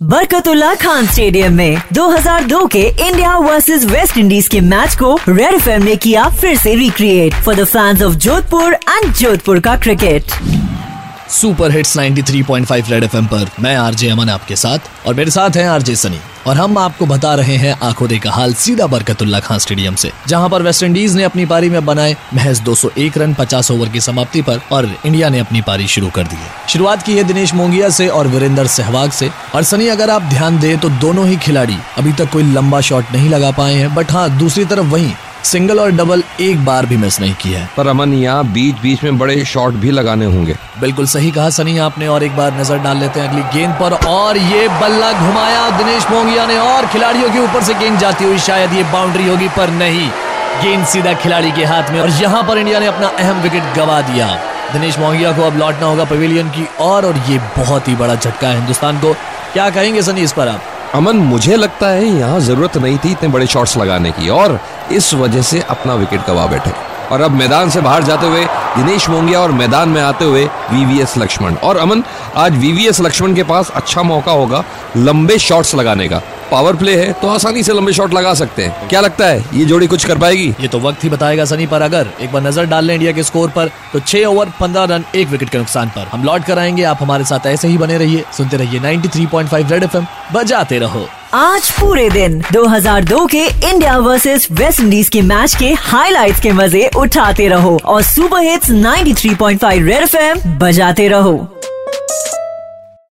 Barkatullah Khan stadium में 2002 के India versus West Indies के मैच को रेड एफएम ने किया फिर से recreate for the fans of Jodhpur and Jodhpur का cricket super hits 93.5 Red FM पर मैं आरजे अमन आपके साथ और मेरे साथ हैं आरजे सनी और हम आपको बता रहे हैं आँखों देखा हाल सीधा बरकतुल्ला खान स्टेडियम से, जहाँ पर वेस्ट इंडीज ने अपनी पारी में बनाए महज 201 रन 50 ओवर की समाप्ति पर और इंडिया ने अपनी पारी शुरू कर दी है। शुरुआत की है दिनेश मोंगिया से और वीरेंद्र सहवाग से। और सनी अगर आप ध्यान दें तो दोनों ही खिलाड़ी अभी तक कोई लंबा शॉट नहीं लगा पाए हैं, बट हाँ दूसरी तरफ़ वही सिंगल और डबल एक बार भी मिस नहीं किया है। पर अमन यहाँ बीच बीच में बड़े शॉट भी लगाने होंगे। बिल्कुल सही कहा सनी आपने और एक बार नज़र डाल लेते हैं अगली गेंद पर और ये बल्ला घुमाया दिनेश मोंगिया ने और खिलाड़ियों के ऊपर से गेंद जाती हुई शायद ये बाउंड्री होगी पर नहीं। गेंद सीधा खिलाड़ी के हाथ में और यहाँ पर इंडिया ने अपना अहम विकेट गवा दिया। दिनेश मोंगिया को अब लौटना होगा पवेलियन की और और ये बहुत ही बड़ा झटका है हिंदुस्तान को। क्या कहेंगे सनी इस पर आप? अमन, मुझे लगता है यहाँ ज़रूरत नहीं थी इतने बड़े शॉट्स लगाने की, और इस वजह से अपना विकेट गवा बैठे। और अब मैदान से बाहर जाते हुए दिनेश मोंगिया और मैदान में आते हुए वीवीएस लक्ष्मण। और अमन, आज वीवीएस लक्ष्मण के पास अच्छा मौका होगा लंबे शॉट्स लगाने का। पावर प्ले है तो आसानी से लंबे शॉट लगा सकते हैं। क्या लगता है ये जोड़ी कुछ कर पाएगी? ये तो वक्त ही बताएगा सनी पर अगर एक बार नज़र डाल लें इंडिया के स्कोर पर तो छह ओवर पंद्रह रन एक विकेट के नुकसान पर। हम लौट कर आएँगे आप हमारे साथ ऐसे ही बने रहिए। सुनते रहिए 93.5 रेड एफएम बजाते रहो। आज पूरे दिन 2002 के इंडिया वर्सेस वेस्ट इंडीज के मैच के हाइलाइट्स के मज़े उठाते रहो और सुपर हिट्स 93.5 रेड एफएम बजाते रहो।